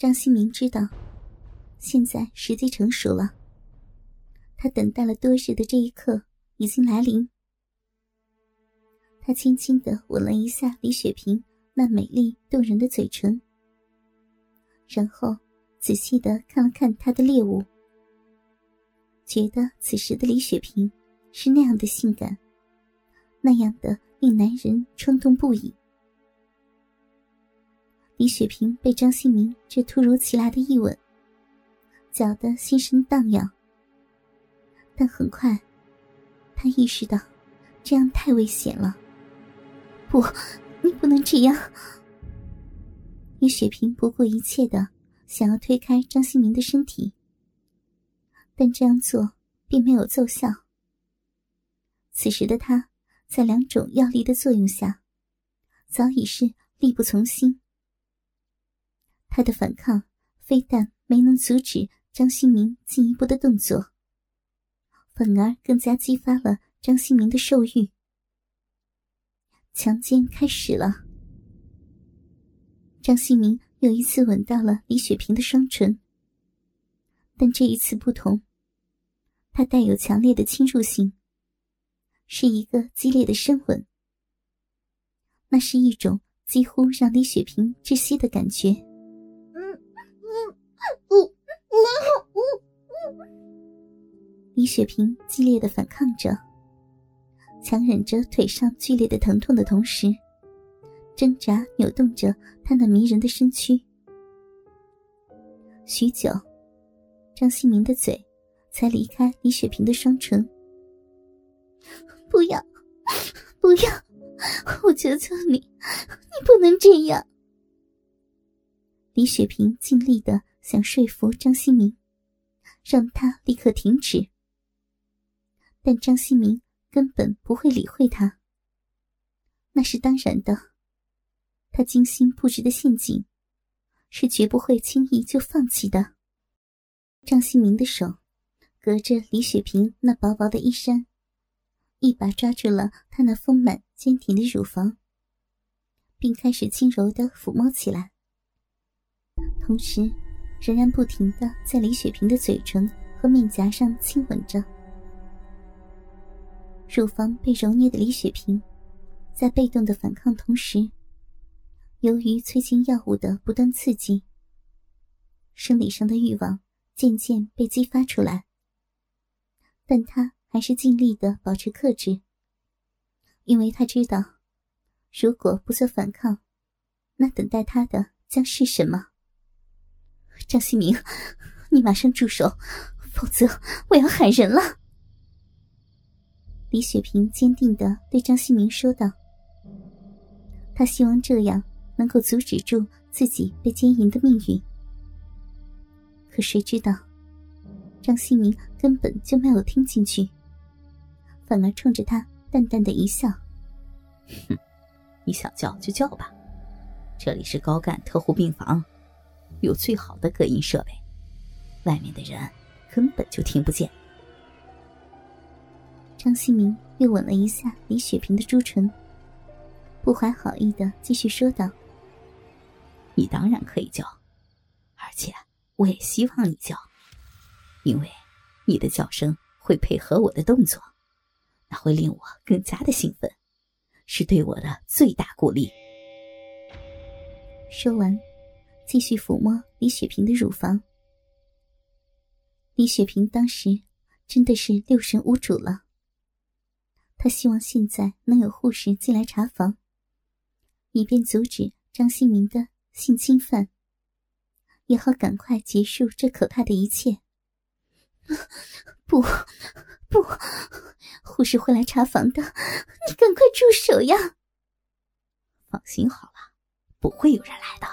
张新明知道，现在时机成熟了。他等待了多日的这一刻已经来临。他轻轻的吻了一下李雪萍那美丽动人的嘴唇，然后仔细的看了看他的猎物，觉得此时的李雪萍是那样的性感，那样的令男人冲动不已。李雪萍被张新明这突如其来的一吻，搅得心神荡漾。但很快，他意识到，这样太危险了。不，你不能这样！李雪萍不顾一切的想要推开张新明的身体，但这样做并没有奏效。此时的他，在两种药力的作用下，早已是力不从心。他的反抗非但没能阻止张新明进一步的动作。反而更加激发了张新明的兽欲，强奸开始了。张新明又一次吻到了李雪萍的双唇，但这一次不同，他带有强烈的侵入性，是一个激烈的深吻，那是一种几乎让李雪萍窒息的感觉。雪萍激烈的反抗着，强忍着腿上剧烈的疼痛的同时，挣扎扭动着她那迷人的身躯。许久，张新明的嘴才离开李雪萍的双唇。不要，不要！我求求你，你不能这样！李雪萍尽力的想说服张新明，让他立刻停止。但张新明根本不会理会他。那是当然的，他精心布置的陷阱，是绝不会轻易就放弃的。张新明的手隔着李雪萍那薄薄的衣衫，一把抓住了她那丰满坚挺的乳房，并开始轻柔的抚摸起来，同时仍然不停的在李雪萍的嘴唇和面颊上亲吻着。乳房被揉捏的李雪萍，在被动的反抗同时，由于催情药物的不断刺激，生理上的欲望渐渐被激发出来。但她还是尽力的保持克制，因为她知道，如果不做反抗，那等待她的将是什么？张新明，你马上住手，否则我要喊人了。李雪萍坚定的对张新明说道：“他希望这样能够阻止住自己被奸淫的命运。可谁知道，张新明根本就没有听进去，反而冲着他淡淡的一笑：‘哼，你想叫就叫吧，这里是高干特护病房，有最好的隔音设备，外面的人根本就听不见。’”张新明又吻了一下李雪萍的朱唇，不怀好意的继续说道：“你当然可以叫，而且我也希望你叫，因为你的叫声会配合我的动作，那会令我更加的兴奋，是对我的最大鼓励。”说完，继续抚摸李雪萍的乳房。李雪萍当时真的是六神无主了。他希望现在能有护士进来查房，以便阻止张新明的性侵犯，也好赶快结束这可怕的一切。不，不，护士会来查房的，你赶快住手呀！放心好了，不会有人来的。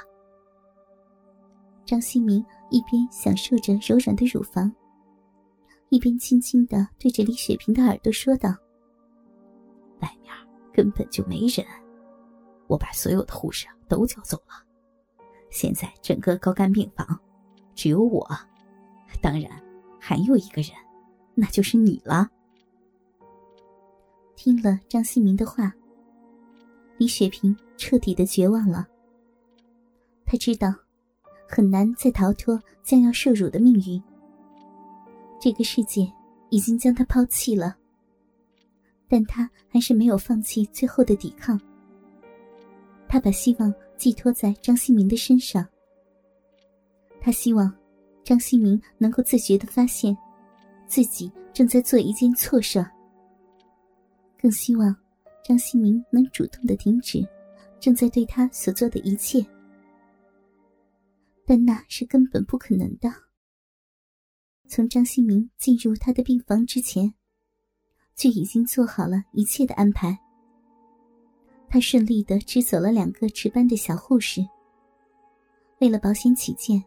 张新明一边享受着柔软的乳房，一边轻轻的对着李雪萍的耳朵说道。外面根本就没人，我把所有的护士都叫走了。现在整个高干病房只有我，当然还有一个人，那就是你了。听了张新明的话，李雪萍彻底的绝望了。他知道，很难再逃脱将要受辱的命运。这个世界已经将他抛弃了，但他还是没有放弃最后的抵抗。他把希望寄托在张新民的身上。他希望张新民能够自觉的发现，自己正在做一件错事，更希望张新民能主动的停止正在对他所做的一切。但那是根本不可能的。从张新民进入他的病房之前，就已经做好了一切的安排。他顺利的支走了两个值班的小护士。为了保险起见，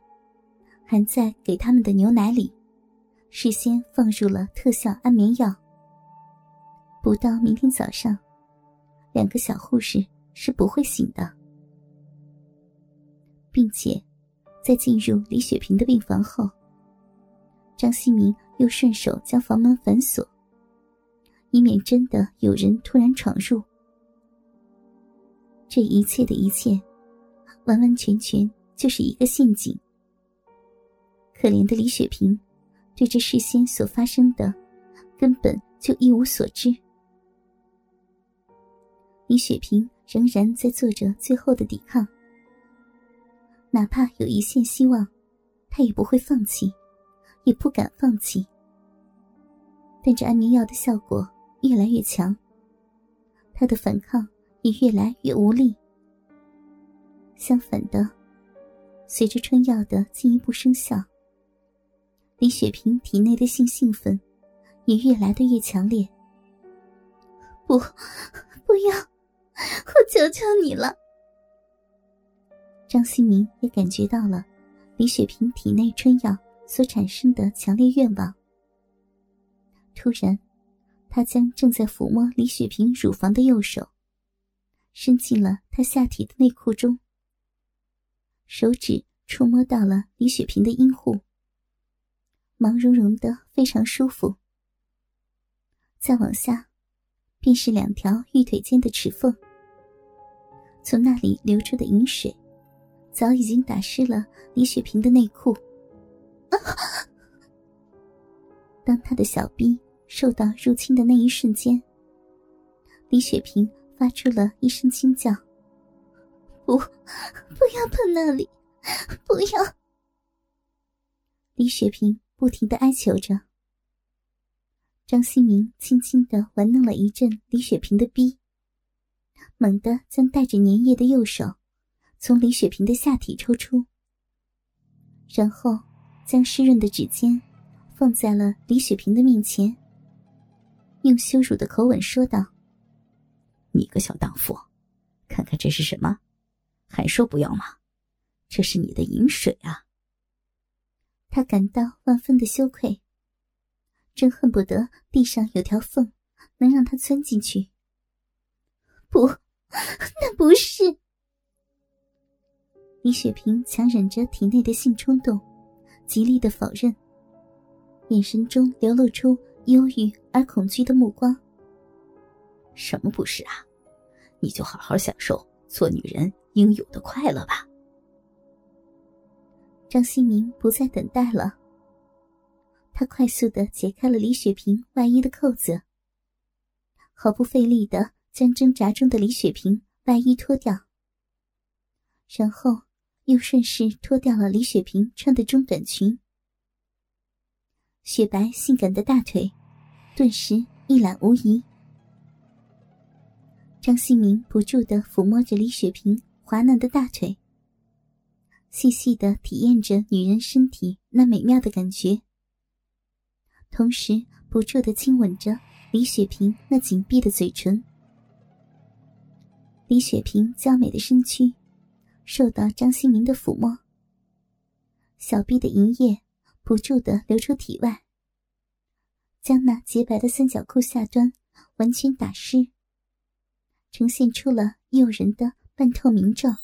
还在给他们的牛奶里，事先放入了特效安眠药。不到明天早上，两个小护士是不会醒的，并且，在进入李雪萍的病房后，张希明又顺手将房门反锁，以免真的有人突然闯入。这一切的一切，完完全全就是一个陷阱。可怜的李雪萍，对这事先所发生的，根本就一无所知。李雪萍仍然在做着最后的抵抗，哪怕有一线希望，她也不会放弃，也不敢放弃。但这安眠药的效果越来越强，他的反抗。也越来越无力。相反的，随着春药的进一步生效，李雪萍体内的性兴奋也越来的越强烈。不，不要！我求求你了！张新明也感觉到了李雪萍体内春药所产生的强烈愿望。突然，他将正在抚摸李雪萍乳房的右手。伸进了她下体的内裤中，手指触摸到了李雪萍的阴户，毛茸茸的，非常舒服。再往下，便是两条玉腿间的齿缝，从那里流出的饮水，早已经打湿了李雪萍的内裤。当他的小臂受到入侵的那一瞬间，李雪萍。发出了一声惊叫：“不，不要碰那里，不要！”李雪萍不停的哀求着。张新明轻轻的玩弄了一阵李雪萍的逼，猛地将带着粘液的右手从李雪萍的下体抽出，然后将湿润的指尖放在了李雪萍的面前，用羞辱的口吻说道。你个小荡妇，看看这是什么？还说不要吗？这是你的饮水啊！他感到万分的羞愧，真恨不得地上有条缝，能让他钻进去。不，那不是。李雪萍强忍着体内的性冲动，极力的否认，眼神中流露出忧郁而恐惧的目光。什么不是啊？你就好好享受做女人应有的快乐吧。张新明不再等待了，他快速的解开了李雪萍外衣的扣子，毫不费力的将挣扎中的李雪萍外衣脱掉，然后又顺势脱掉了李雪萍穿的中短裙，雪白性感的大腿顿时一览无遗。张新明不住的抚摸着李雪萍滑嫩的大腿，细细的体验着女人身体那美妙的感觉，同时不住的亲吻着李雪萍那紧闭的嘴唇。李雪萍娇美的身躯受到张新明的抚摸，小臂的银液不住的流出体外，将那洁白的三角裤下端完全打湿。呈现出了诱人的半透明状。